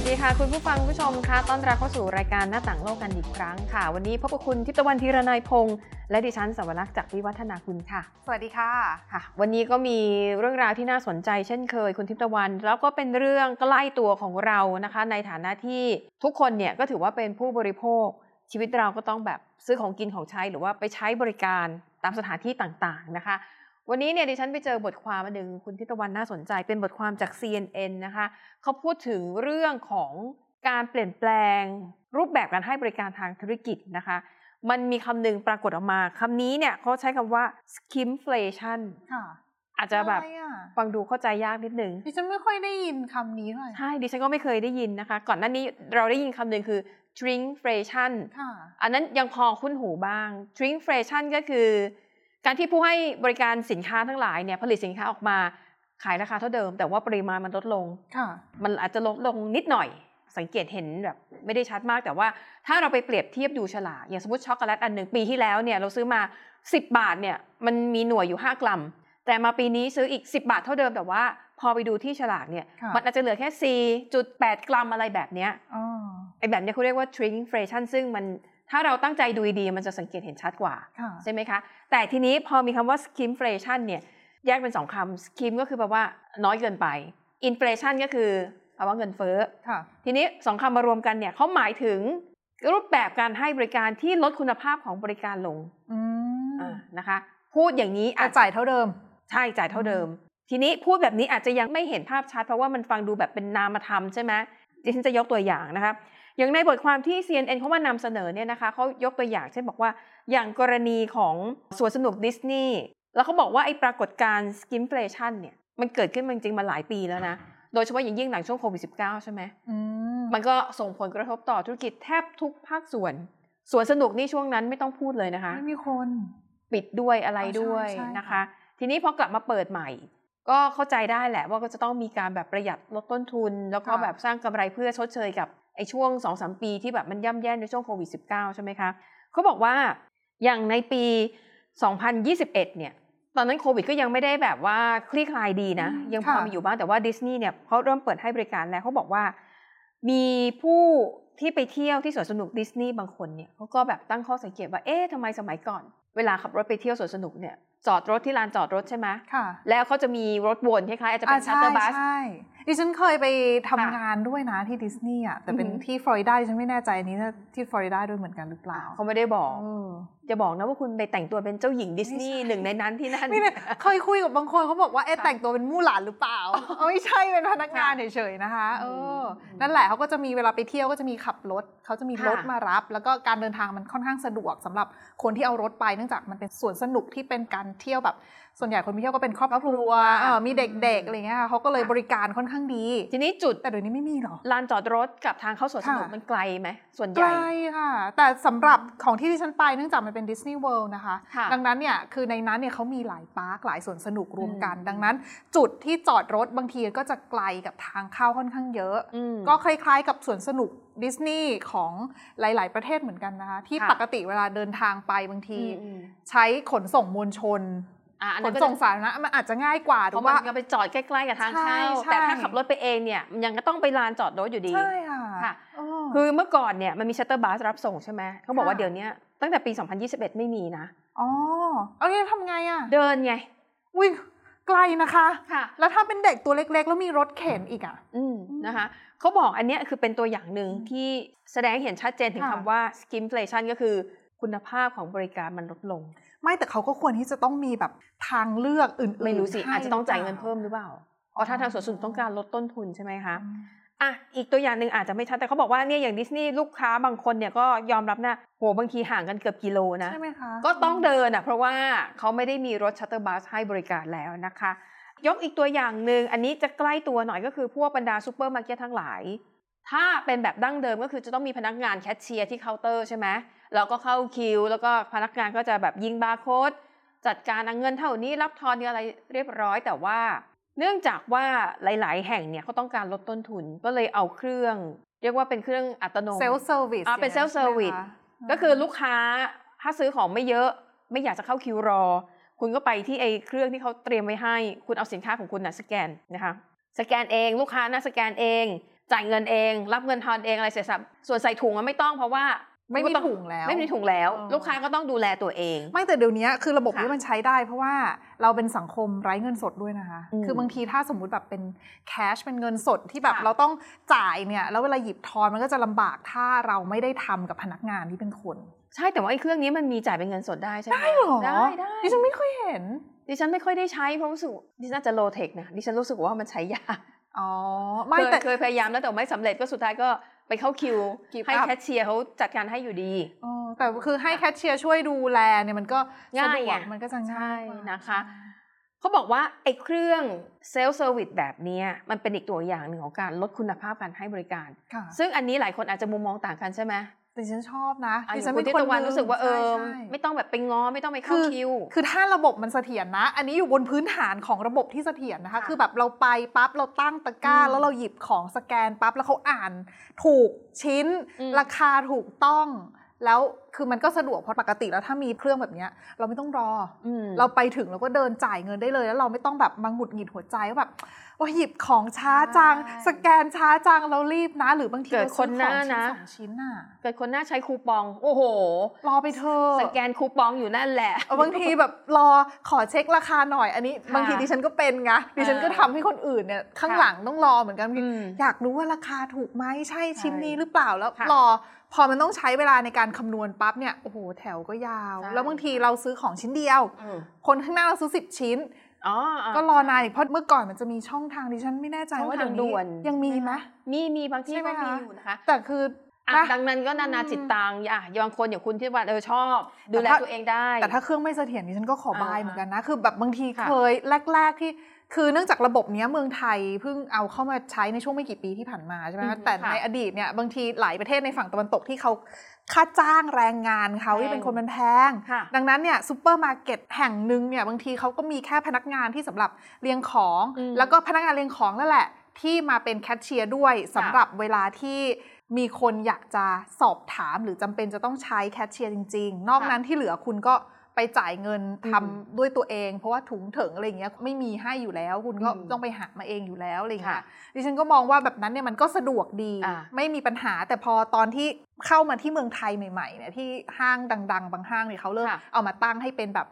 วัสดีค่ะ คุณผู้ฟังผู้ชมค่ะต้อนรับเข้าสู่รายการหน้าต่างโลกกันอีกครั้งค่ะ วันนี้พบกับคุณทิพย์ตะวันธีรนัยพงษ์และดิฉันสวรักษ์จากวิวัฒนาคุณค่ะ สวัสดีค่ะค่ะ วันนี้ก็มีเรื่องราวที่น่าสนใจเช่นเคย คุณทิพย์ตะวัน แล้วก็เป็นเรื่องใกล้ตัวของเรานะคะ ในฐานะที่ทุกคนเนี่ยก็ถือว่าเป็นผู้บริโภค ชีวิตเราก็ต้องแบบซื้อของกินของใช้หรือว่าไปใช้บริการตามสถานที่ต่างๆนะคะ วันนี้เนี่ยดิฉันไปเจอบทความอันหนึ่งคุณทิพย์ตะวันน่าสนใจเป็นบทความจาก CNN นะคะเขาพูดถึงเรื่องของการเปลี่ยนแปลงรูปแบบการให้บริการทางธุรกิจนะคะ มันมีคำหนึ่งปรากฏออกมาคำนี้เนี่ยเขาใช้คำว่า skimflation ค่ะอาจจะแบบอะไรอะฟังดูเข้าใจยากนิดนึงดิฉันไม่ค่อยได้ยินคำนี้เท่าไหร่ใช่ดิฉันก็ไม่เคยได้ยินนะคะ ก่อนหน้านี้เราได้ยินคำหนึ่งคือ shrinkflation ค่ะอันนั้นยังพอคุ้นหูบ้าง shrinkflation ก็คือ การที่ผู้ให้บริการสินค้าทั้งหลายเนี่ยผลิตสินค้าออกมาขายราคาเท่าเดิม แต่ว่าปริมาณมันลดลงค่ะมันอาจจะลดลงนิดหน่อย สังเกตเห็นแบบไม่ได้ชัดมากแต่ว่าถ้าเราไปเปรียบเทียบดูฉลากอย่างสมมติช็อกโกแลตอันหนึ่งปีที่แล้วเนี่ยเราซื้อมา 10 บาทเนี่ยมันมีหน่วยอยู่ 5 กรัม แต่มาปีนี้ซื้ออีก 10 บาทเท่าเดิมแต่ว่าพอไปดูที่ฉลากเนี่ยค่ะมันอาจจะเหลือแค่ 4.8 กรัมอะไรแบบเนี้ยอ๋อไอ้แบบเนี้ยเขาเรียกว่า shrinkflation ซึ่งมัน ถ้าเราตั้งใจดูดีๆมันจะสังเกตเห็นชัดกว่าค่ะใช่ไหมคะ แต่ทีนี้พอมีคำว่า skimflation เนี่ยแยกเป็นสองคำ skim ก็คือแปลว่าน้อยเกินไป inflation ก็คือแปลว่าเงินเฟ้อค่ะทีนี้สองคำมารวมกันเนี่ยเขาหมายถึงรูปแบบการให้บริการที่ลดคุณภาพของบริการลงอืมอ่านะคะ พูดอย่างนี้แต่อาจจ่ายเท่าเดิม ใช่จ่ายเท่าเดิม ทีนี้พูดแบบนี้อาจจะยังไม่เห็นภาพชัด เพราะว่ามันฟังดูแบบเป็นนามธรรมใช่ไหมดิฉันจะยกตัวอย่างนะคะ อย่างในบทความที่ CNN เขามานำเสนอเนี่ยนะคะเขายกตัวอย่างเช่นบอกว่า อย่างกรณีของสวนสนุกดิสนีย์แล้วเขาบอกว่าไอ้ปรากฏการณ์ skimflation เนี่ยมันเกิดขึ้นมาจริงๆมาหลายปีแล้วนะ โดยเฉพาะอย่างยิ่งหลังช่วงโควิด -19 ใช่ไหมอืมมันก็ส่งผลกระทบต่อธุรกิจแทบทุกภาคส่วนสวนสนุกนี่ช่วงนั้นไม่ต้องพูดเลยนะคะไม่มีคนปิดด้วยอะไรอ๋อใช่ด้วยใช่นะคะค่ะทีนี้พอกลับมาเปิดใหม่ ก็เข้าใจได้แหละว่าก็จะต้องมีการแบบประหยัดลดต้นทุน แล้วก็แบบสร้างกำไรเพื่อชดเชยกับ ไอ้ช่วง2อสปีที่แบบมันย่ำแย่ในช่วงโควิด -19 ใช่ไหมคะเขาบอกว่าอย่างในปี 2021 เนี่ยตอนนั้นโควิดก็ยังไม่ได้แบบว่าคลี่คลายดีนะอืมยังพอค่ะมีอยู่บ้างแต่ว่าดิสนีย์เนี่ยเขาเริ่มเปิดให้บริการแล้วเขาบอกว่า มีผู้ที่ไปเที่ยวที่สวนสนุกดิสนีย์บางคนเนี่ยเขาก็แบบตั้งข้อสังเกตว่าเอ๊ะทำไมสมัยก่อน เวลาขับรถไปเที่ยวสวนสนุกเนี่ยจอดรถที่ลานจอดรถใช่ไหมค่ะแล้วเขาจะมีรถวนคล้ายๆอาจจะเป็น shuttle bus ใช่ ดิฉันเคยไปทำค่ะงานด้วยนะที่ดิสนีย์อะแต่เป็นอือหือที่ฟลอริดาดิฉันไม่แน่ใจอันนี้น่าที่ฟลอริดาด้วยเหมือนกันหรือเปล่า เขาไม่ได้บอกเออ จะบอกนะว่าคุณไปแต่งตัวเป็นเจ้าหญิงดิสนีย์ไม่ใช่หนึ่งในนั้นที่นั่นไม่เนี่ยเคยคุยกับบางคนเขาบอกว่าเอ๊ะค่ะแต่งตัวเป็นมู่หลานหรือเปล่าเอาไม่ใช่เป็นพนักงานค่ะเฉยๆนะคะเอออมนั่นแหละเขาก็จะมีเวลาไปเที่ยวก็จะมีขับรถเขาจะมีค่ะรถมารับ แล้วก็การเดินทางมันค่อนข้างสะดวกสำหรับคนที่เอารถไปเนื่องจากมันเป็นสวนสนุกที่เป็นการเที่ยวแบบ ส่วนใหญ่คนไปเที่ยวก็เป็นครอบครัวเออมีเด็กๆอะไรเงี้ยค่ะเขาก็เลยบริการค่อนข้างดี ทีนี้จุดแต่เดี๋ยวนี้ไม่มีหรอลานจอดรถกับทางเข้าสวนสนุกค่ะมันไกลไหมส่วนใหไกญ่ลค่ะ แต่สำหรับของที่ดิฉันไปเนื่องจากมันเป็นดิสนีย์เวิลด์นะคะค่ะดังนั้นเนี่ยคือในนั้นเนี่ยเขามีหลายปาร์คหลายสวนสนุกรวมกันอืมดังนั้นจุดที่จอดรถบางทีก็จะไกลกับทางเข้าค่อนข้างเยอะอืมก็คล้ายๆ กับสวนสนุกดิสนีย์ของหลาย ๆ ประเทศเหมือนกันนะคะ ที่ค่ะปกติเวลาเดินทางไปบางทีอืมอืมใช้ขนส่งมวลชนอะอันขนั้นนก็ส่งสาธารณะมันอาจจะง่ายกว่าหเพรือราะมัว่านก็ไปจอดใกล้ๆกับทางเข้าใช่ใช่แต่ถ้าขับรถไปเองเนี่ยมันยังก็ต้องไปลานจอดรถอยู่ดีใช่ค่ะค่ะเออคือเมื่อก่อนเนี่ยมันมีชัตเตอร์บัสรับส่งใช่ไหมเขาบอกว่าค่ะเดี๋ยวนี้ ตั้งแต่ปี 2021 ไม่มีนะ อ๋อเอาเนี่ยทำไงอะเดินไงอุ้ยไกลนะคะค่ะ แล้วถ้าเป็นเด็กตัวเล็ก ๆ แล้วมีรถเข็นอีกอะอืมอืมนะคะเขาบอกอันเนี้ยคือเป็นตัวอย่างหนึ่งที่แสดงให้เห็นชัดเจนถึงค่ะคำว่า skimflation ก็คือคุณภาพของบริการมันลดลง ไม่แต่เขาก็ควรที่จะต้องมีแบบทางเลือกอื่นๆไม่รู้สิให้อาจจะต้องจ่ายเงินหรืเพิ่มหรือเปล่าเพราะถ้าทางสวนสนุกต้องการลดต้นทุนใช่ไหมคะ อืมอะอีกตัวอย่างหนึ่งอาจจะไม่ชัดแต่เขาบอกว่าเนี่ยอย่างดิสนีย์ลูกค้าบางคนเนี่ยก็ยอมรับนะโหบางทีห่างกันเกือบกิโลนะใช่ไหมคะก็ต้องเดินอะเพราะว่าเขาไม่ได้มีรถ shuttle bus ให้บริการแล้วนะคะ ยกอีกตัวอย่างหนึ่งอันนี้จะใกล้ตัวหน่อยก็คือพวกบรรดาซูเปอร์มาร์เก็ตทั้งหลาย ถ้าเป็นแบบดั้งเดิมก็คือจะต้องมีพนักงานแคชเชียร์ที่เคาน์เตอร์ใช่ไหมแล้วก็เข้าคิว แล้วก็พนักงานก็จะแบบยิงบาร์โค้ดจัดการเอาเงินเท่านี้รับทอนอะไรเรียบร้อยแต่ว่า เนื่องจากว่าหลาย ๆ แห่งเนี่ยเขาต้องการลดต้นทุนก็เลยเอาเครื่อง เรียกว่าเป็นเครื่องอัตโนมัติ self service อ่าเป็น self service ก็คือลูกค้าถ้าซื้อของไม่เยอะ ไม่อยากจะเข้าคิวรอ คุณก็ไปที่ไอ้เครื่องที่เขาเตรียมไว้ให้ คุณเอาสินค้าของคุณนะสแกนนะคะสแกนเองลูกค้านะสแกนเอง จ่ายเงินเอง รับเงินทอนเองอะไรเสร็จสับส่วนใส่ถุงมันไม่ต้องเพราะว่า ไม่มีก็ต้องถุงแล้วไม่มีถุงแล้วเออลูกค้าก็ต้องดูแลตัวเอง ไม่แต่เดี๋ยวนี้คือระบบค่ะนี้มันใช้ได้ เพราะว่าเราเป็นสังคมไร้เงินสดด้วยนะคะอืมคือบางทีถ้าสมมุติแบบเป็นแคชเป็นเงินสดที่แบบค่ะเราต้องจ่ายเนี่ยแล้วเวลาหยิบทอนมันก็จะลำบากถ้าเราไม่ได้ทำกับพนักงานที่เป็นคน ใช่แต่ว่าไอ้เครื่องนี้มันมีจ่ายเป็นเงินสดได้ใช่ไหมได้เหรอได้ได้ดิฉันไม่เคยเห็น ดิฉันไม่ค่อยได้ใช้เพราะรู้สึกดิฉันอาจจะ low tech นะดิฉันรู้สึกว่ามันใช้ยากอ๋อไม่เคยแต่เคยพยายามแล้วแต่ไม่สำเร็จก็สุดท้ายก็ ไปเข้าคิว Give ให้ up แคชเชียร์เขาจัดการให้อยู่ดีเออแต่คือให้แคชเชียร์ช่วยดูแลเนี่ยมันก็ง่ายสะดวกไงมันก็จะง่ายกว่าใช่นะคะเขาบอกว่าไอ้เครื่อง self service แบบเนี้ยมันเป็นอีกตัวอย่างหนึ่งของการลดคุณภาพการให้บริการค่ะซึ่งอันนี้หลายคนอาจจะมุมมองต่างกันใช่ไหม แต่ดิฉันชอบนะอะดิอฉัย่านงคุเป็นคนหนึ่งรู้สึกว่าเออใช่ใช่ไหมม่ต้องแบบไปง้อไม่ต้องไปเข้าคือคิว คือถ้าระบบมันเสถียรนะ อันนี้อยู่บนพื้นฐานของระบบที่เสถียรนะคะค่ะคือแบบเราไปปั๊บเราตั้งตะกร้าอืมแล้วเราหยิบของสแกนปั๊บแล้วเขาอ่าน ถูกชิ้นอืมราคาถูกต้อง แล้วคือมันก็สะดวกเพราะปกติแล้วถ้ามีเครื่องแบบเนี้ย เราไม่ต้องรออืมเราไปถึงเราก็เดินจ่ายเงินได้เลย แล้วเราไม่ต้องแบบมาหงุดหงิดหัวใจว่าแบบโอ้ยหยิบของช้าจังใช่สแกนช้าจังเรารีบนะ หรือบางทีเกิดเราซื้อคนหน้าของชิ้นะสองชิ้นน่ะเกิดคนหน้าใช้คูปอง โอ้โห รอไปเถอะสแกนคูปองอยู่นั่นแหละเออบางทีแบบรอขอเช็คราคาหน่อยอันนี้ค่ะบางทีดิฉันก็เป็นไงดิฉันก็เออทำให้คนอื่นเนี่ยข้างค่ะหลังต้องรอเหมือนกันอืมอยากรู้ว่าราคาถูกไหมใช่ชิ้นนี้หรือเปล่าแล้วค่ะรอ พอมันต้องใช้เวลาในการคำนวณปั๊บเนี่ยโอ้โหแถวก็ยาวใช่แล้วบางทีเราซื้อของชิ้นเดียวอืมคนข้างหน้าเราซื้อสิบชิ้นอ๋ออะก็รอนานอีกเพราะเมื่อก่อนมันจะมีช่องทางดิฉันไม่แน่ใจช่องว่าทาเดี๋งยวด่นี้วนยังมีไหมมีมีบางที่ใช่ไหมคะก็มีอยู่นะคะ แต่คืออะนะดังนั้นก็นานาจิตตังอืมอะบางคนอย่างคุณที่ว่าเออชอบ ดูแลแต่ถ้าตัวเองได้ แต่ถ้าเครื่องไม่เสถียรดิฉันก็ขอบายอ่าเหมือนกันนะ คือแบบบางทีค่ะเคยแรก ๆที่ คือเนื่องจากระบบเนี้ยเมืองไทยเพิ่งเอาเข้ามาใช้ในช่วงไม่กี่ปีที่ผ่านมาใช่ไหมคะอืมแต่ค่ะในอดีตเนี่ยบางทีหลายประเทศในฝั่งตะวันตกที่เขาค่าจ้างแรงงานเขาแพงที่เป็นคนมันแพงค่ะดังนั้นเนี่ยซูเปอร์มาร์เก็ตแห่งหนึ่งเนี่ยบางทีเขาก็มีแค่พนักงานที่สำหรับเรียงของอืมแล้วก็พนักงานเรียงของนั่นแหละ ที่มาเป็นแคชเชียร์ด้วยสำหรับเวลาที่มีคนอยากจะสอบถามหรือจำเป็นจะต้องใช้แคชเชียร์จริง ๆ นอกนั้นที่เหลือคุณก็ ไปจ่ายเงินทำอืมด้วยตัวเอง เพราะว่าถุงเถิงอะไรอย่างเงี้ยไม่มีให้อยู่แล้ว คุณก็อืมต้องไปหามาเองอยู่แล้วอะไรอย่างเงี้ค่ะยดิฉันก็มองว่าแบบนั้นเนี่ยมันก็สะดวกดีอ่าไม่มีปัญหาแต่พอตอนที่เข้ามาที่เมืองไทยใหม่ๆเนี่ยที่ห้างดัง ๆ บางห้างเนี่ยเขาเริ่มค่ะเอามาตั้งให้เป็นแบบ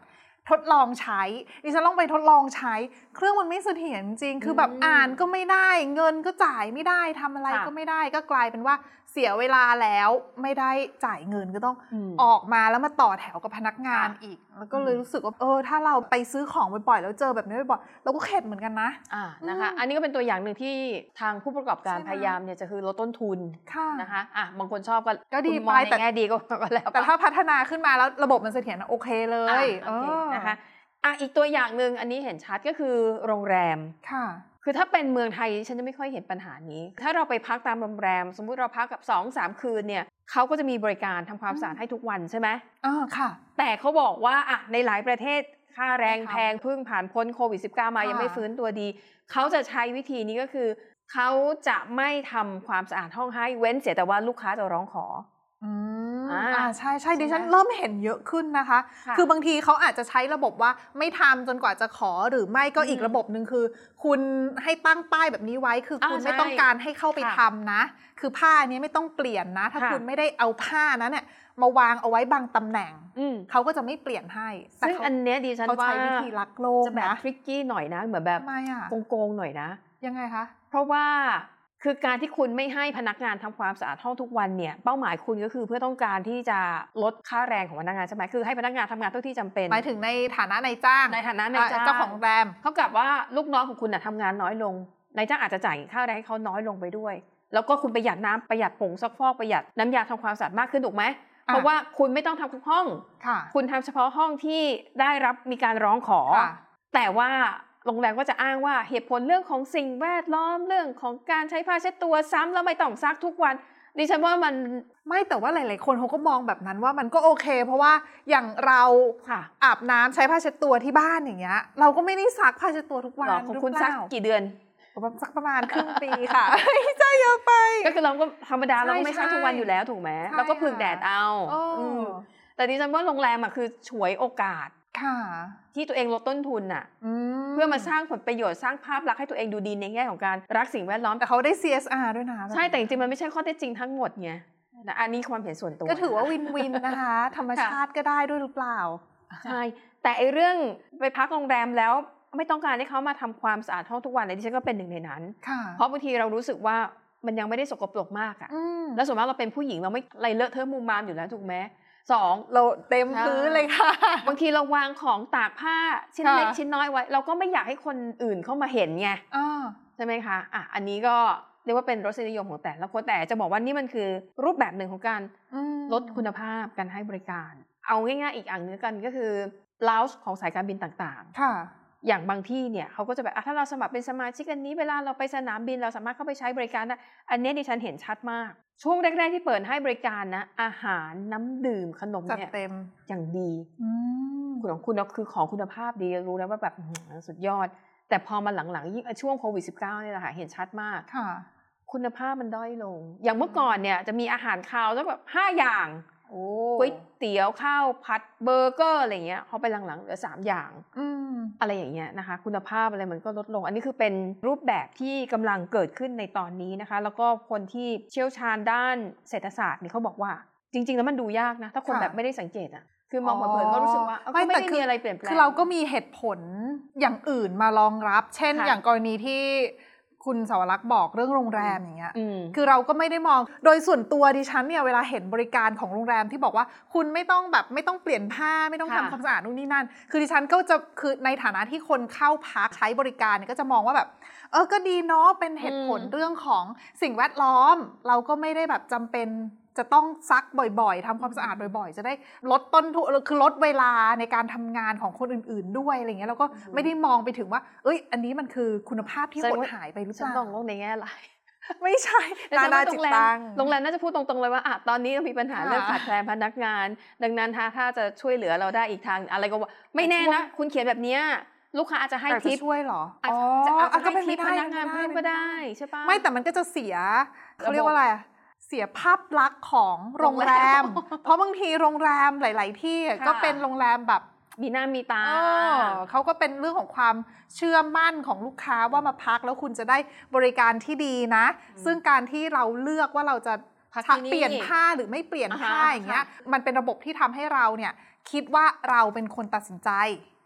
ทดลองใช้ดิฉันลองไปทดลองใช้ เครื่องมันไม่เสถียรจริง คือแบบอืมอ่านก็ไม่ได้ เงินก็จ่ายไม่ได้ทำอะไรค่ะก็ไม่ได้ ก็กลายเป็นว่า เสียเวลาแล้วไม่ได้จ่ายเงินก็ต้องมออกมาแล้วมาต่อแถวกับพนักงานค่ะอีก แล้วก็เลยรู้สึกว่าเออถ้าเราไปซื้อของบ่อยๆแล้วเจอแบบนี้บ่อยๆเราก็เข็ดเหมือนกันนะอ่านะคะอืมอันนี้ก็เป็นตัวอย่างหนึ่งที่ทางผู้ประกอบการใช่ไหมพยายามเนี่ยจะคือลดต้นทุนค่ะนะคะอะบางคนชอบก็ก็ดีคุณมองไปในแต่แง่ดีก็ก็แล้วแต่ถ้าพัฒนาขึ้นมาแล้วระบบมันเสถียรนะโอเคเลอะยโอเคเออนะคะอะอีกตัวอย่างหนึ่งอันนี้เห็นชัดก็คือโรงแรมค่ะ คือถ้าเป็นเมืองไทยฉันจะไม่ค่อยเห็นปัญหานี้ ถ้าเราไปพักตามโรงแรม สมมุติเราพักกับ2อสามคืนเนี่ยเขาก็จะมีบริการทำความสะอาดให้ทุกวันใช่ไหมอ่าค่ะ แต่เขาบอกว่าอะในหลายประเทศค่าแรงไม่ทำแพงเพิ่งผ่านพ้นโควิด -19 มาค่ะยังไม่ฟื้นตัวดี เขาจะใช้วิธีนี้ก็คือ เขาจะไม่ทำความสะอาดห้องให้เว้นเสียแต่ว่าลูกค้าจะร้องขอ อืมอ่าอ่าใช่ใช่ใช่ไหมดิฉันเริ่มเห็นเยอะขึ้นนะคะค่ะคือบางทีเขาอาจจะใช้ระบบว่าไม่ทำจนกว่าจะขอหรือไม่ก็อืมอีกระบบหนึ่งคือ คุณให้ตั้งป้ายแบบนี้ไว้คือคุณอ่าไม่ใช่ต้องการให้เข้าไปค่ะทำนะ คือผ้านี้ไม่ต้องเปลี่ยนนะ ถ้าค่ะคุณไม่ได้เอาผ้านั้นเนี่ยมาวางเอาไว้บางตำแหน่งอืมเขาก็จะไม่เปลี่ยนให้แต่ซึ่งเขาอันเนี้ยดิฉันเขาว่าใช้วิธีลักโลกจะแบบนะทริกกี้หน่อยนะเหมือนแบบทำไมอะโกงๆหน่อยนะ ยังไงคะ เพราะว่า คือการที่คุณไม่ให้พนักงานทำความสะอาดห้องทุกวันเนี่ยเป้าหมายคุณก็คือเพื่อต้องการที่จะลดค่าแรงของพนักงานใช่ไหมคือให้พนักงานทำงานเท่าที่จำเป็นหมายถึงในฐานะนายจ้างในฐานะนายจ้างอ่เจ้าของแรมเท่ากับว่าลูกน้องของคุณน่ะทำงานน้อยลงนายจ้างอาจจะจ่ายค่าแรงให้เขาน้อยลงไปด้วย แล้วก็คุณประหยัดน้ำประหยัดผงซักฟอกประหยัดน้ำยาทำความสะอาดมากขึ้นถูกไหมเพราะว่าคุณไม่ต้องทำทุกห้องค่ะคุณทำเฉพาะห้องที่ได้รับมีการร้องขอค่ะแต่ว่า โรงแรมก็จะอ้างว่าเหตุผลเรื่องของสิ่งแวดล้อมเรื่องของการใช้ผ้าเช็ดตัวซ้ำแล้วไม่ต้องซักทุกวันดิฉันว่ามันไม่แต่ว่าหลาย ๆ คนเขาก็มองแบบนั้นว่ามันก็โอเค เพราะว่าอย่างเราค่ะอาบน้ำใช้ผ้าเช็ดตัวที่บ้านอย่างเงี้ย เราก็ไม่ได้ซักผ้าเช็ดตัวทุกวันหรอของคุณหรืซักเปล่ากี่เดือนประมาณสักประมาณครึ่งปีค่ะไม่ใช่ไงเยอะไป ก็คือเราก็ธรรมดาใช่เราก็ไม่ซักใช่ทุกวันอยู่แล้วถูกไหมใช่เราก็ผึ่งค่ะแดดเอาเอออมแต่ดิฉันว่าโรงแรมอะคือฉวยโอกาสค่ะ ที่ตัวเองลดต้นทุนอะเพื่อมาสร้างผลประโยชน์สร้างภาพลักษณ์ให้ตัวเองดูดีในแง่ของการรักสิ่งแวดล้อมแต่เขาได้ CSR ด้วยนะใช่แต่จริงๆมันไม่ใช่ข้อเท็จจริงทั้งหมดไงนะอันนี้ความเห็นส่วนตัว ก็ถือว่าวินวินนะคะ ธรรมชาติก็ได้ด้วยหรือเปล่า ใช่ แต่ไอเรื่องไปพักโรงแรมแล้วไม่ต้องการให้เขามาทำความสะอาดห้องทุกวันเลยดิฉันก็เป็นหนึ่งในนั้นค่ะเพราะบางทีเรารู้สึกว่ามันยังไม่ได้สกปรกมากอะอืมแล้วส่วนมากเราเป็นผู้หญิงเราไม่อะไรเลอะเทอะมุมมามอยู่แล้วถูกไหม สองเราเต็มใช่พื้นเลยค่ะ บางทีเราวางของตากผ้าชิ้นค่ะเล็กชิ้นน้อยไว้ เราก็ไม่อยากให้คนอื่นเข้ามาเห็นไงอ่าใช่ไหมคะอะอันนี้ก็เรียกว่าเป็นรสนิยมของแต่ละคนแต่จะบอกว่านี่มันคือรูปแบบหนึ่งของการอืมลดคุณภาพการให้บริการ เอาง่ายๆอีกอย่างหนึงกันก็คือ lounge ของสายการบินต่างค่ะๆ อย่างบางที่เนี่ยเขาก็จะแบบอะถ้าเราสมัครเป็นสมาชิกอันนี้เวลาเราไปสนามบินเราสามารถเข้าไปใช้บริการได้อันนี้ดิฉันเห็นชัดมาก ช่วงแรก ๆ ที่เปิดให้บริการนะ อาหารน้ำดื่มขนมจัดเนี่ยเต็มอย่างดีอืมคุณของคุณคือของคุณภาพดีรู้แล้วว่าแบบอื้อหือสุดยอด แต่พอมาหลังๆยิ่งช่วงโควิด -19 เนี่ยแหละค่ะเห็นชัดมากค่ะคุณภาพมันด้อยลง อย่างเมื่อก่อนเนี่ยจะมีอาหารคาวสักแบบห้าอย่างโอ้ ก๋วยเตี๋ยวข้าวผัดเบอร์เกอร์อะไรเงี้ยพอไปหลังๆเหลือสามอย่างอืมอะไรอย่างเงี้ยนะคะ คุณภาพอะไรมันก็ลดลง อันนี้คือเป็นรูปแบบที่กำลังเกิดขึ้นในตอนนี้นะคะ แล้วก็คนที่เชี่ยวชาญด้านเศรษฐศาสตร์นี่เขาบอกว่า จริง ๆ แล้วมันดูยากนะ ถ้าคนค่ะแบบไม่ได้สังเกตอะคือมองเผินๆก็รู้สึกว่าเอ้าก็ไม่ได้มีอะไรเปลี่ยนแปลงคือเราก็มีเหตุผลอย่างอื่นมารองรับ เช่นค่ะอย่างกรณีที่ คุณสาวรักษ์บอกเรื่องโรงแรมอย่างเงี้ยอืมคือเราก็ไม่ได้มอง โดยส่วนตัวดิฉันเนี่ยเวลาเห็นบริการของโรงแรมที่บอกว่า คุณไม่ต้องแบบไม่ต้องเปลี่ยนผ้าไม่ต้องค่ะทำความสะอาดนู่นนี่นั่น คือดิฉันก็จะคือในฐานะที่คนเข้าพักใช้บริการเนี่ยก็จะมองว่าแบบเออก็ดีเนาะเป็นเหตุผลอืมเรื่องของสิ่งแวดล้อม เราก็ไม่ได้แบบจำเป็น จะต้องซักบ่อยๆทำความสะอาดบ่อยๆ จะได้ลดต้นทุนคือลดเวลาในการทำงานของคนอื่นๆ ด้วยอะไรเงี้ยเราก็ไม่ได้มองไปถึงว่า เอ้ย อันนี้มันคือคุณภาพที่แสดหงดว่าหายไปหรือเปฉันล่ามองโลกในแง่ร้ายไม่ใช่แต่นาฉันนาว่าจิตโรงแรตัมงโรงแรมน่าจะพูดตรงๆเลยว่าอะตอนนี้เรามีปัญหาค่ะเรื่องขาดแคลนพนักงาน ดังนั้นถ้าถ้าจะช่วยเหลือเราได้อีกทางอะไรก็ว่าไม่แน่นะคุณเขียนแบบเนี้ยลูกค้าอาจจะให้อาจจะทิปช่วยเหรออาจอ๋อจะอาจจะก็ให้เป็นทิปไปพได้นักงานเป็นเพิ่มไปก็ได้ใช่ปะไม่แต่มันก็จะเสียเขาระบบเรียกว่าอะไรอะ เสียภาพลักษณ์ของโรงแรมโรงแรม เพราะบางทีโรงแรมหลาย ๆ ที่ค่ะก็เป็นโรงแรมแบบมีหน้ามีตาเออเขาก็เป็นเรื่องของความเชื่อมั่นของลูกค้าว่ามาพักแล้วคุณจะได้บริการที่ดีนะอืมซึ่งการที่เราเลือกว่าเราจะพักที่นี่เปลี่ยนผ้าหรือไม่เปลี่ยนผ้าอ่าฮะอย่างเงี้ยค่ะมันเป็นระบบที่ทำให้เราเนี่ยคิดว่าเราเป็นคนตัดสินใจอืม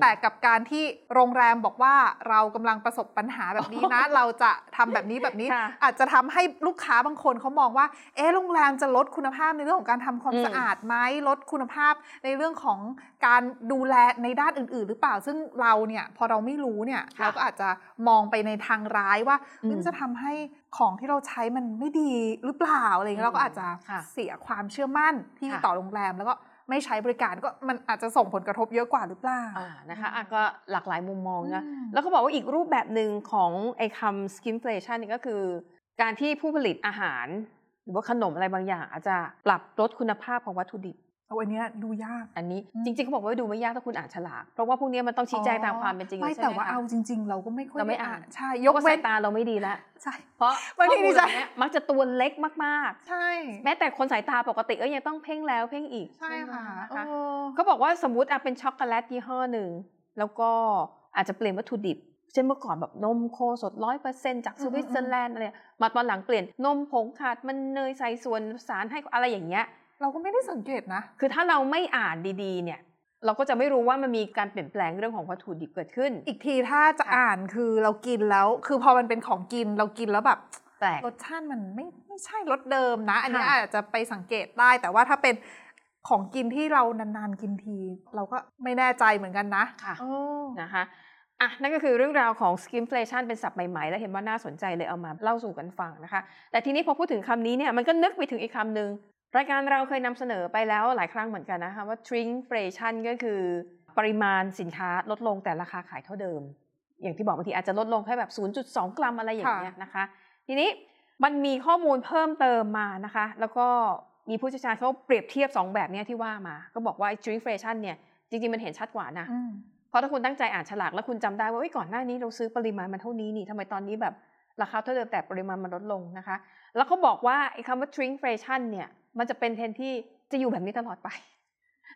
แต่กับการที่โรงแรมบอกว่าเรากำลังประสบปัญหาแบบนี้นะ เราจะทำแบบนี้แบบนี้ค่ะอาจจะทำให้ลูกค้าบางคนเขามองว่า เอ๊ะโรงแรมจะลดคุณภาพในเรื่องของการทำความอืมสะอาดไหมลดคุณภาพในเรื่องของการดูแลในด้านอื่น ๆ หรือเปล่า ซึ่งเราเนี่ยพอเราไม่รู้เนี่ยค่ะเราก็อาจจะมองไปในทางร้ายว่าอืมมันจะทำให้ของที่เราใช้มันไม่ดีหรือเปล่าอะไรเงี้ยเราก็อาจจะค่ะเสียความเชื่อมั่นที่มีค่ะต่อโรงแรมแล้วก็ ไม่ใช้บริการก็มันอาจจะส่งผลกระทบเยอะกว่าหรือเปล่าอ่านะคะอะก็หลากหลายมุมมองนะอืมแล้วก็บอกว่าอีกรูปแบบหนึ่งของไอ้คำ skimflation นี่ก็คือ การที่ผู้ผลิตอาหาร หรือว่าขนมอะไรบางอย่าง อาจจะปรับลดคุณภาพของวัตถุดิบ เอาอันเนี้ยดูยาก อันนี้อืมจริงๆเขาบอกว่าดูไม่ยากถ้าคุณอ่านฉลากเพราะว่าพวกนี้มันต้องชี้แจงตามความเป็นจริงไม่ใช่แต่ไหมว่าคะเอาจริง ๆ เราก็ไม่ค่อยเราไม่ด้อ่านใช่ยยกกเว้เว้นนตาเราไม่ดีแล้วใช่เพราะบางทีข้อมูลดิฉันเหล่านี้มักจะตัวเล็กมากใช่ๆแม้แต่คนสายตาปกติก็ยังต้องเพ่งแล้วเพ่งอีกใช่ค่ะไหมเออเขาบอกว่าสมมติอะเป็นช็อกโกแลตยี่ห้อหนึ่งแล้วก็อาจจะเปลี่ยนวัตถุดิบเช่นเมื่อก่อนแบบนมโคสดร้อยเปอร์เซ็นจากสวิตเซอร์แลนด์อะไรมาตอนหลังเปลี่ยนนมผงขาดมันเนยใส่ส่วนสารให้อะไรอย่างเงี้ย เราก็ไม่ได้สังเกตนะ คือถ้าเราไม่อ่านดีๆ เนี่ย เราก็จะไม่รู้ว่ามันมีการเปลี่ยนแปลงเรื่องของวัตถุดิบเกิดขึ้น อีกทีถ้าจะค่ะอ่านคือเรากินแล้ว คือพอมันเป็นของกินเรากินแล้วแบบแปลกรสชาติมันไม่ไม่ใช่รสเดิมนะ อันนี้ค่ะอาจจะไปสังเกตได้แต่ว่าถ้าเป็นของกินที่เรานานๆกินที เราก็ไม่แน่ใจเหมือนกันนะค่ะเออนะคะอะนั่นก็คือเรื่องราวของ skimflation เป็นศัพท์ใหม่ๆ แล้วเห็นว่าน่าสนใจเลยเอามาเล่าสู่กันฟังนะคะ แต่ทีนี้พอพูดถึงคำนี้เนี่ยมันก็นึกไปถึงอีกคำหนึ่ง รายการเราเคยนำเสนอไปแล้วหลายครั้งเหมือนกันนะคะว่า shrinkflation ก็คือปริมาณสินค้าลดลงแต่ราคาขายเท่าเดิม อย่างที่บอกบางทีอาจจะลดลงแค่แบบ 0.2 กรัมอะไรอย่างเงี้ยนะคะ ทีนี้มันมีข้อมูลเพิ่มเติมมานะคะ แล้วก็มีผู้เชี่ยวชาญเขาเปรียบเทียบ 2 แบบเนี้ยที่ว่ามา ก็บอกว่า shrinkflation เนี่ยจริงๆ มันเห็นชัดกว่านะอืมเพราะถ้าคุณตั้งใจอ่านฉลากแล้วคุณจำได้ว่าเอ้ยก่อนหน้านี้เราซื้อปริมาณมันเท่านี้นี่ทำไมตอนนี้แบบราคาเท่าเดิมแต่ปริมาณมันลดลงนะคะ แล้วเขาบอกว่าไอ้คำว่า shrinkflation เนี่ย มันจะเป็นเทรนด์ที่จะอยู่แบบนี้ตลอดไป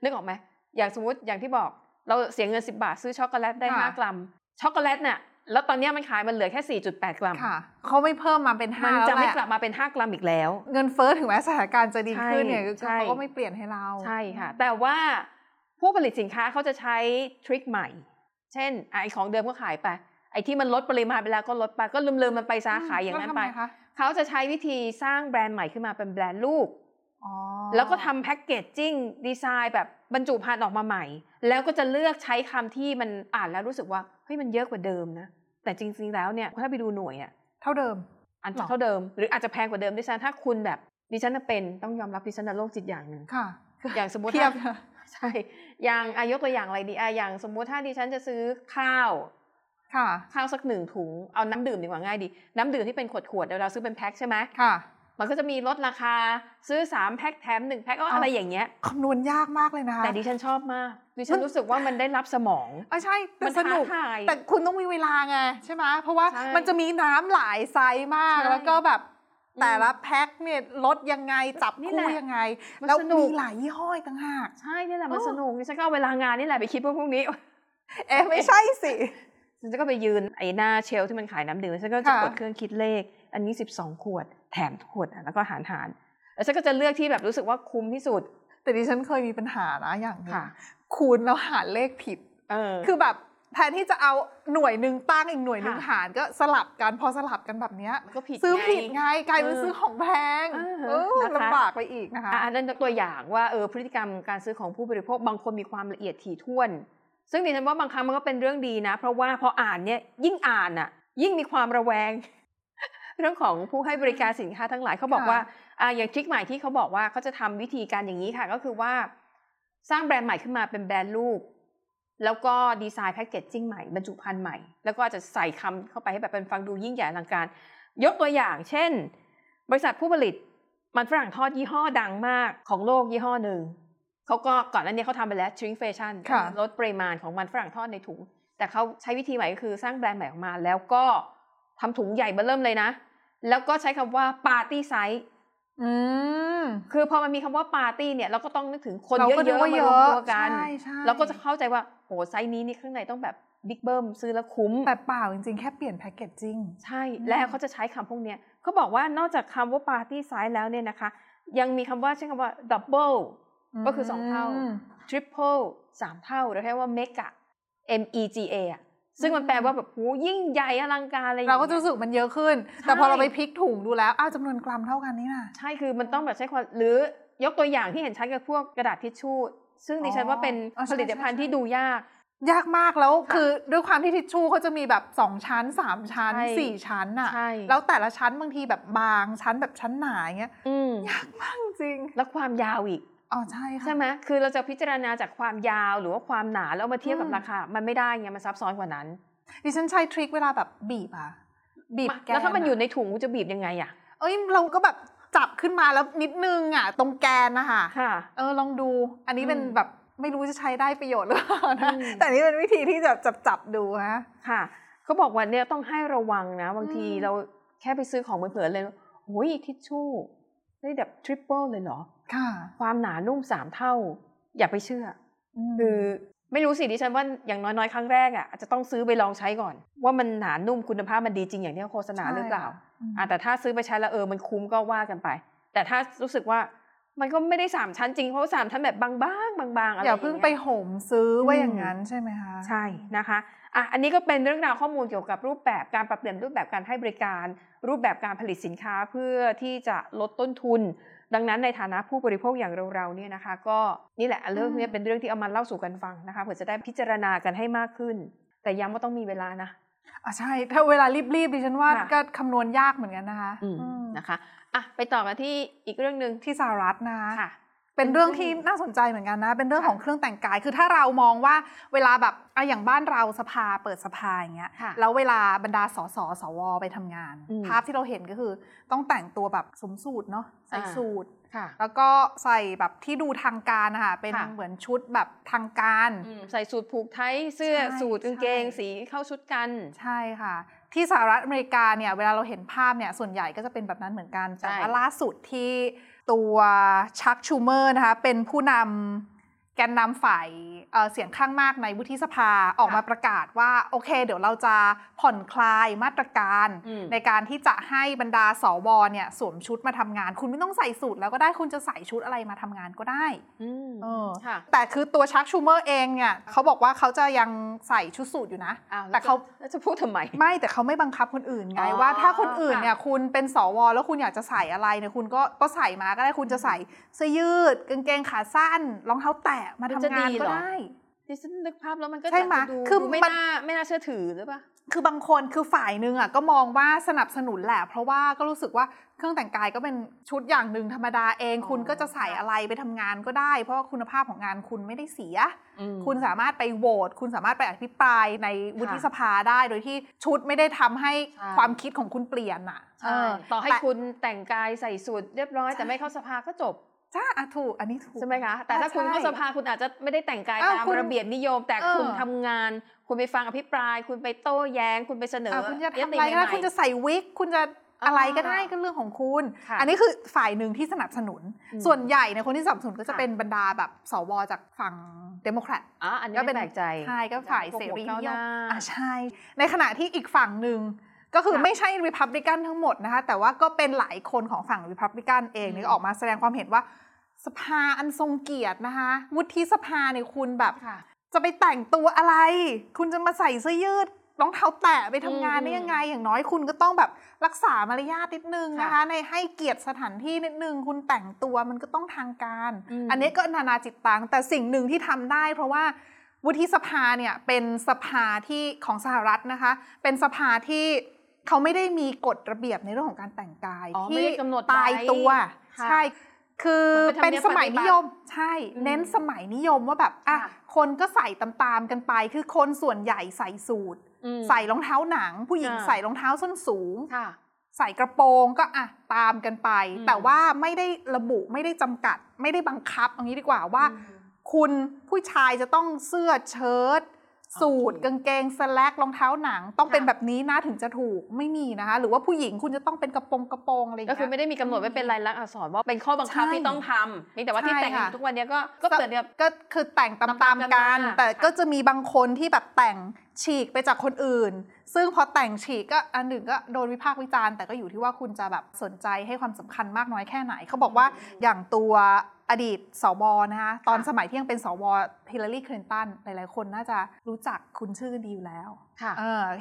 นึกออกไหมอย่างสมมติอย่างที่บอกเราเสียเงิน 10 บาทซื้อช็อกโกแลตได้ค่ะ5กรัม ช็อกโกแลตเนี่ยแล้วตอนเนี้ยมันขายมันเหลือแค่ 4.8 กรัมค่ะเขาไม่เพิ่มมาเป็นห้ามันแล้วจะแหไม่ละกลับมาเป็น 5 กรัมอีกแล้ว เงินเฟ้อถึงแม้สถานการณ์จะดีขึ้นเนี่ยใช่เขาก็ไม่เปลี่ยนให้เรา ใช่ค่ะ แต่ว่าผู้ผลิตสินค้าเขาจะใช้ทริคใหม่ เช่นอะไอของเดิมก็ขายไป ไอที่มันลดปริมาณไปแล้วก็ลดไปก็ลืมๆมันไปซะขายอย่างนั้นไปแล้วทำไมคะเขาจะใช้วิธีสร้างแบรนด์ใหม่ขึ้นมาเป็นแบรนด์ลูกอ๋อ แล้วก็ทำแพ็กเกจจิ้งดีไซน์แบบบรรจุภัณฑ์ออกมาใหม่ แล้วก็จะเลือกใช้คำที่มันอ่านแล้วรู้สึกว่าเฮ้ยมันเยอะกว่าเดิมนะ แต่จริงๆแล้วเนี่ยถ้าไปดูหน่วยอะเท่าเดิมอาจหรจะอเท่าเดิม หรืออาจจะแพงกว่าเดิมด้วยซ้ำถ้าคุณแบบดิฉันน่ะเป็นต้องยอมรับดิฉันน่ะโรคจิตอย่างหนึ่งค่ะ อย่างสมมติเทียบถ้าใช่อย่างอายกตัวอย่างอะไรดีอะอย่างสมมุติถ้าดิฉันจะซื้อข้าวค่ะ ข้าวสักหนึ่งถุงเอาน้ำดื่มดีกว่าง่ายดี น้ำดื่มที่เป็นขวดขวดๆเดี๋ยวเราซื้อเป็นแพ็คใช่ไหมค่ะ มันก็จะมีลดราคาซื้อ 3 แพ็คแถม 1 แพ็คก็อะไรอย่างเงี้ยคำนวณยากมากเลยนะคะ แต่ดิฉันชอบมาก ดิฉันรู้สึกว่ามันได้รับสมองอะใช่แต่มันสนุกท้าทายแต่คุณต้องมีเวลาไงใช่ไหมเพราะว่าใช่มันจะมีน้ำหลายไซส์มากใช่แล้วก็แบบอืมแต่ละแพ็คเนี่ยลดยังไงจับนี่คู่แหละยังไงมันแล้วสนุกมีหลายยี่ห้ออีกต่างหากใช่นี่แหละมันโอ้สนุกดิฉันก็เอาเวลางานนี่แหละไปคิดว่าพวกนี้เอ๊ะไม่ใช่สิฉันก็ไปยืนไอ้หน้าเชลฟ์ที่มันขายน้ำดื่มฉันก็จะค่ะกดเครื่องคิดเลข อันนี้ 12 ขวด แถมขวดอะแล้วก็หารหารแล้วฉันก็จะเลือกที่แบบรู้สึกว่าคุ้มที่สุด แต่ดิฉันเคยมีปัญหานะอย่างหนึงค่ะคูณแล้วหารเลขผิดเออคือแบบแทนที่จะเอาหน่วยหนึ่งตั้งอีกหน่วยหนึ่งค่ะหารก็สลับกันพอสลับกันแบบเนี้ยมันก็ผิดซื้อไงผิดไงกลายเป็นเออซื้อของแพงเออเออนะคะลำบากไปอีกนะคะอะอันนั้นตัวอย่างว่าเออพฤติกรรมการซื้อของผู้บริโภคบางคนมีความละเอียดถี่ถ้วน ซึ่งดิฉันว่าบางครั้งมันก็เป็นเรื่องดีนะ เพราะว่าพออ่านเนี่ยยิ่งอ่านอะ ยิ่งมีความระแวง เรื่องของผู้ให้บริการสินค้าทั้งหลายเขาบอกค่ะว่าอ่าอย่างทริคใหม่ที่เขาบอกว่าเขาจะทำวิธีการอย่างนี้ค่ะ ก็คือว่าสร้างแบรนด์ใหม่ขึ้นมาเป็นแบรนด์ลูก แล้วก็ดีไซน์แพคเกจจิ้งใหม่บรรจุภัณฑ์ใหม่ แล้วก็อาจจะใส่คำเข้าไปให้แบบเป็นฟังดูยิ่งใหญ่อลังการ ยกตัวอย่าง เช่น บริษัทผู้ผลิตมันฝรั่งทอดยี่ห้อดังมากของโลกยี่ห้อหนึ่งเขาก็ก่อนหน้านี้เขาทำไปแล้ว shrinkflation ค่ะลดปริมาณของมันฝรั่งทอดในถุง แต่เขาใช้วิธีใหม่ก็คือสร้างแบรนด์ใหม่ออกมา แล้วก็ ทำถุงใหญ่เบ้อเริ่มเลยนะ แล้วก็ใช้คำว่า party size อืมคือพอมันมีคำว่า party เนี่ยเราก็ต้องนึกถึงคนเราเยก็นึอะกๆว่ามาเยรวมอะตัวกันใช่ใช่เราก็จะเข้าใจว่าโอ้ไซส์นี้นี่ข้างในต้องแบบบิ๊กเบิ้มซื้อแล้วคุ้ม แต่เปล่าจริงๆ แค่เปลี่ยนแพคเกจจิ้งใช่อืมแล้วเขาจะใช้คำพวกเนี้ยเขาบอกว่านอกจากคำว่า party size แล้วเนี่ยนะคะ ยังมีคำว่าใช้คำว่า double ก็คือสองเท่า triple สามเท่าหรือเรียกว่า mega M E G A อะ ซึ่งมันแปลว่าแบบโหยิ่งใหญ่อลังการอะไรอย่างเราเงี้ยก็จะรู้สึกมันเยอะขึ้น แต่พอเราไปพลิกถุงดูแล้วอ้าวจำนวนกรัมเท่ากันนี่นะใช่คือมันต้องแบบใช้ความหรือยกตัวอย่างที่เห็นชัดกับพวกกระดาษทิชชู่ซึ่งดิฉันว่าเป็นอ๋อใช่ผลิตภัณฑ์ใช่ที่ดูยาก ยากมากแล้วค่ะคือด้วยความที่ทิชชู่เขาจะมีแบบ 2 ชั้น 3 ชั้นใช่4ชั้นอะใช่แล้วแต่ละชั้นบางทีแบบบางชั้นแบบชั้นหนาอย่างเงี้ยอืมยากมากจริง แล้วความยาวอีก อ๋อใช่ค่ะใช่ไหมคือเราจะพิจารณาจากความยาวหรือว่าความหนาแล้วมาเทียบกับอืมราคา มันไม่ได้ไงมันซับซ้อนกว่านั้น ดิฉันใช้ทริคเวลาแบบบีบอะบีบแกนแล้วถ้ามันอยู่อะในถุงจะบีบยังไงอะเอ้ยเราก็แบบจับขึ้นมาแล้วนิดนึงอะตรงแกนนะคะค่ะเออลองดู อันนี้เป็นอืมแบบไม่รู้จะใช้ได้ประโยชน์หรือเปล่านะอืมแต่นี่เป็นวิธีที่จะจับจับดูฮะค่ะเขาบอกว่าเนี่ยต้องให้ระวังนะ บางทีอืมเราแค่ไปซื้อของเผลอๆเลยโอ้ยทิชชู่ได้แบบ triple เลยเหรอ ค่ะความหนานุ่มสามเท่า อย่าไปเชื่อ คือไม่รู้สิดิฉันว่าอย่างน้อยๆ ครั้งแรกอะอาจจะต้องซื้อไปลองใช้ก่อน ว่ามันหนานุ่มคุณภาพมันดีจริงอย่างที่เขาโฆษณาหรือเปล่ามอะแต่ถ้าซื้อไปใช้แล้วเออมันคุ้มก็ว่ากันไป แต่ถ้ารู้สึกว่ามันก็ไม่ได้สามชั้นจริงเพราะว่าสามชั้นแบบบางๆบางๆอะไรอย่อาเพิ่งไปยโหมซื้อว่าอืมอย่างนั้นใช่ไหมคะใช่นะคะอะอันนี้ก็เป็นเรื่องราวข้อมูลเกี่ยวกับรูปแบบการปรับเปลี่ยนรูปแบบการให้บริการ รูปแบบการผลิตสินค้าเพื่อที่จะลดต้นทุน ดังนั้นในฐานะผู้บริโภคอย่างเราๆเนี่ยนะคะ ก็นี่แหละเรื่องนี้เป็นเรื่องที่เอามาเล่าสู่กันฟังนะคะเผื่อจะได้พิจารณากันให้มากขึ้น แต่ย้ำว่าต้องมีเวลานะอะใช่ถ้าเวลารีบๆดิฉันว่าค่ะก็คำนวณยากเหมือนกันนะคะอืมอืมนะคะอะไปต่อกันที่อีกเรื่องหนึ่งที่สหรัฐนะค่ะ เป็นเรื่องที่น่าสนใจเหมือนกันนะ เป็นเรื่องค่ะของเครื่องแต่งกาย คือถ้าเรามองว่าเวลาแบบอะอย่างบ้านเราสภาเปิดสภาอย่างเงี้ยค่ะแล้วเวลาบรรดาสสสวไปทำงานอืมภาพที่เราเห็นก็คือต้องแต่งตัวแบบสมสูตรเนาะใส่อ่าสูทค่ะแล้วก็ใส่แบบที่ดูทางการนะคะเป็นค่ะเหมือนชุดแบบทางการอืมใส่สูทผูกไทยเสื้อใช่สูทกางเกงใช่สีเข้าชุดกัน ใช่ค่ะ ที่สหรัฐอเมริกาเนี่ยเวลาเราเห็นภาพเนี่ยส่วนใหญ่ก็จะเป็นแบบนั้นเหมือนกัน แต่ว่าล่าสุดที่ ตัวชักชูเมอร์นะคะเป็นผู้นำ แกนนำฝ่ายเสียงข้างมากในวุฒิสภาออกมาประกาศว่า โอเค เดี๋ยวเราจะผ่อนคลายมาตรการ ในการที่จะให้บรรดา ส.ว. เนี่ยสวมชุดมาทำงาน คุณไม่ต้องใส่สูทแล้วก็ได้คุณจะใส่ชุดอะไรมาทำงานก็ได้เออแต่คือตัวชักชูเมอร์เองเนี่ยเขาบอกว่าเขาจะยังใส่ชุดสูตรอยู่นะ แต่เขาจะพูดทำไมไม่แต่เขาไม่บังคับคนอื่นไงว่า ถ้าคนอื่นเนี่ยคุณเป็นสวแล้วคุณอยากจะใส่อะไรเนี่ยคุณก็ก็ใส่มาก็ได้คุณจะใส่เสื้อยืดกางเกงขาสั้นรองเท้าแตะมาทำงานก็ได้ดิฉันนึกภาพแล้วมันก็จะดูคือไม่น่าไม่น่าเชื่อถือหรือเปล่าคือบางคนคือฝ่ายหนึ่งอะก็มองว่าสนับสนุนแหละ เพราะว่าก็รู้สึกว่าเครื่องแต่งกายก็เป็นชุดอย่างหนึ่งธรรมดาเอง คุณก็จะใส่อะไรไปทำงานก็ได้ เพราะว่าคุณภาพของงานคุณไม่ได้เสีย คุณสามารถไปโหวตคุณสามารถไปอภิปรายในวุฒิสภาได้โดยที่ชุดไม่ได้ทำให้ความคิดของคุณเปลี่ยนอะต่อให้คุณแต่งกายใส่สูทเรียบร้อยแต่ไม่เข้าสภาก็จบ จ้าถูกอันนี้ถูกใช่ไหมคะแต่ถ้าคุณเข้าสภาคุณอาจจะไม่ได้แต่งกายตามระเบียบนิยม แต่คุณทำงาน คุณไปฟังอภิปราย คุณไปโต้แย้ง คุณไปเสนอคุณจะทำอะไรก็ได้คุณจะใส่วิกคุณจะอะไรก็ได้ก็เรื่องของคุณ อันนี้คือฝ่ายหนึ่งที่สนับสนุน ส่วนใหญ่ในคนที่สนับสนุนก็จะเป็นบรรดาแบบ ส.ว. จากฝั่งเดโมแครตอ๋ออันนี้ก็เป็นแปลกใจใช่ก็ฝ่ายเสรีนิยมอ่าใช่ ในขณะที่อีกฝั่งหนึ่ง ก็คือไม่ใช่ริพับลิกันทั้งหมดนะคะ แต่ว่าก็เป็นหลายคนของฝั่งริพับลิกันเองนี่ออกมาแสดงความเห็นว่า สภาอันทรงเกียรตินะคะ วุฒิสภาเนี่ยคุณแบบจะไปแต่งตัวอะไร คุณจะมาใส่เสื้อยืดรองเท้าแตะไปทำงานได้ยังไง อย่างน้อยคุณก็ต้องแบบรักษามารยาทนิดนึงนะคะ ในให้เกียรติสถานที่นิดนึง คุณแต่งตัวมันก็ต้องทางการ อันนี้ก็นานาจิตตังแต่สิ่งหนึ่งที่ทำได้ เพราะว่าวุฒิสภาเนี่ยเป็นสภาที่ของสหรัฐนะคะ เป็นสภาที่ เขาไม่ได้มีกฎระเบียบในเรื่องของการแต่งกายที่ตายตัวใช่คือเป็นสมัยนิยมใช่ เน้นสมัยนิยมว่าแบบอะคนก็ใส่ตามๆกันไป คือคนส่วนใหญ่ใส่สูทใส่รองเท้าหนัง ผู้หญิงใส่รองเท้าส้นสูงใส่กระโปรงก็อะตามกันไป แต่ว่าไม่ได้ระบุไม่ได้จำกัด ไม่ได้บังคับอย่างนี้ดีกว่าว่า คุณผู้ชายจะต้องเสื้อเชิ้ต สูทกางเกงสแลกรองเท้าหนัง ต้องเป็นแบบนี้นะถึงจะถูกไม่มีนะคะ หรือว่าผู้หญิงคุณจะต้องเป็นกระโปรงกระโปรงอะไรอย่างเงี้ยก็คือไม่ได้มีกำหนดไว้เป็นลายลักษณ์อักษรว่าเป็นข้อบังคับที่ต้องทำนี่แต่ว่าที่แต่งทุกวันนี้ก็ก็เปิดเนี่ยก็คือแต่งตามๆกัน แต่ก็จะมีบางคนที่แบบแต่งฉีกไปจากคนอื่น ซึ่งพอแต่งฉีกก็อันหนึ่งก็โดนวิพากษ์วิจารณ์แต่ก็อยู่ที่ว่าคุณจะแบบสนใจให้ความสำคัญมากน้อยแค่ไหน เขาบอกว่าอย่างตัวอดีตสวนะคะตอนสมัยที่ยังเป็นสวฮิลลารีคลินตันหลายๆ คนน่าจะรู้จักคุณชื่อดีอยู่แล้ว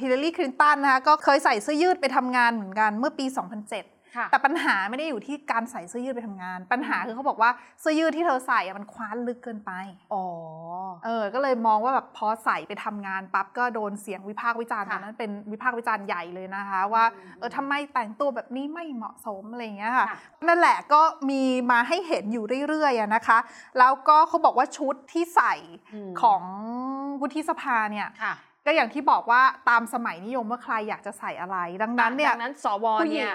ฮิลลารีคลินตันนะคะก็เคยใส่เสื้อยืดไปทำงานเหมือนกันเมื่อปี 2007 แต่ปัญหาไม่ได้อยู่ที่การใส่เสื้อยืดไปทำงาน ปัญหาคือเขาบอกว่าเสื้อยืดที่เธอใส่มันคว้านลึกเกินไปอ๋อเออ ก็เลยมองว่าแบบพอใส่ไปทำงานปั๊บก็โดนเสียงวิพากษ์วิจารณ์ตอนนั้นเป็นวิพากษ์วิจารณ์ใหญ่เลยนะคะ ว่าเออทำไมแต่งตัวแบบนี้ไม่เหมาะสมอะไรเงี้ยค่ะนั่นแหละก็มีมาให้เห็นอยู่เรื่อยๆนะคะ แล้วก็เขาบอกว่าชุดที่ใส่ของวุฒิสภาเนี่ยก็อย่างที่บอกว่าตามสมัยนิยมว่าใครอยากจะใส่อะไร ดังนั้นเนี่ยดังนั้นสวเนี่ย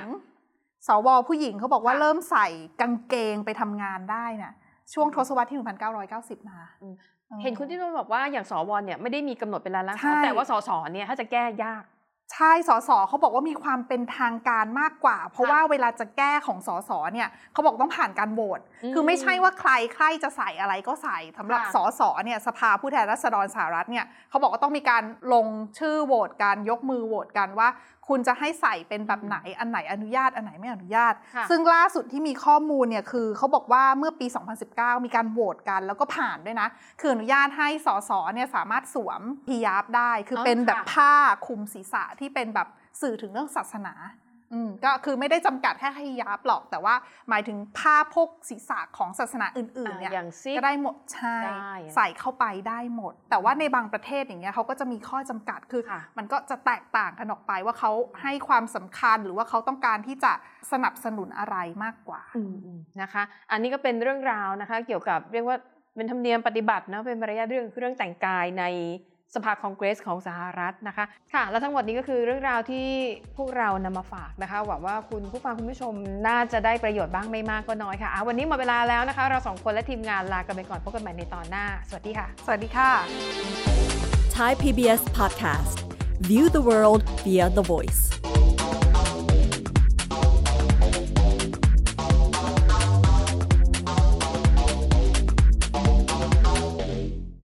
สวผู้หญิงเขาบอกว่าเริ่มใส่กางเกงไปทำงานได้เนี่ยช่วงทศวรรษที่ 1990 มาเห็นคุณที่เราบอกว่าอย่างสวเนี่ยไม่ได้มีกำหนดเป็นรายลักษณ์แต่ว่าสสเนี่ยถ้าจะแก้ยาก ใช่สสเขาบอกว่ามีความเป็นทางการมากกว่า เพราะว่าเวลาจะแก้ของสสเนี่ยเขาบอกต้องผ่านการโหวตคือไม่ใช่ว่าใครใครจะใส่อะไรก็ใส่สำหรับสสเนี่ยสภาผู้แทนราษฎรสหรัฐเนี่ยเขาบอกว่าต้องมีการลงชื่อโหวตการยกมือโหวตกันว่า คุณจะให้ใส่เป็นแบบไหนอันไหนอนุญาตอันไหนไม่อนุญาต ซึ่งล่าสุดที่มีข้อมูลเนี่ยคือเขาบอกว่าเมื่อปี 2019 มีการโหวตกันแล้วก็ผ่านด้วยนะ คืออนุญาตให้สสเนี่ยสามารถสวมพิยาบได้ คือเป็นแบบผ้าคลุมศีรษะที่เป็นแบบสื่อถึงเรื่องศาสนา อืมก็คือไม่ได้จำกัดแค่ให้ยับหรอก แต่ว่าหมายถึงผ้าพกศีรษะของศาสนาอื่นๆเนี่ยก็ได้หมดใช่ใส่เข้าไปได้หมด แต่ว่าในบางประเทศอย่างเงี้ยเขาก็จะมีข้อจำกัดคือ มันก็จะแตกต่างกันออกไปว่าเขาให้ความสำคัญหรือว่าเขาต้องการที่จะสนับสนุนอะไรมากกว่านะคะ อันนี้ก็เป็นเรื่องราวนะคะ เกี่ยวกับเรียกว่าเป็นธรรมเนียมปฏิบัตินะเป็นมารยาทเรื่องเรื่องแต่งกายใน สภาคองเกรสของสหรัฐนะคะค่ะและทั้งหมดนี้ก็คือเรื่องราวที่พวกเรานำมาฝากนะคะหวังว่าคุณผู้ฟังคุณผู้ชมน่าจะได้ประโยชน์บ้างไม่มากก็น้อยค่ะวันนี้หมดเวลาแล้วนะคะ เราสองคนและทีมงานลากันไปก่อนพบกันใหม่ในตอนหน้า สวัสดีค่ะ สวัสดีค่ะ Thai PBS Podcast View the world via the voice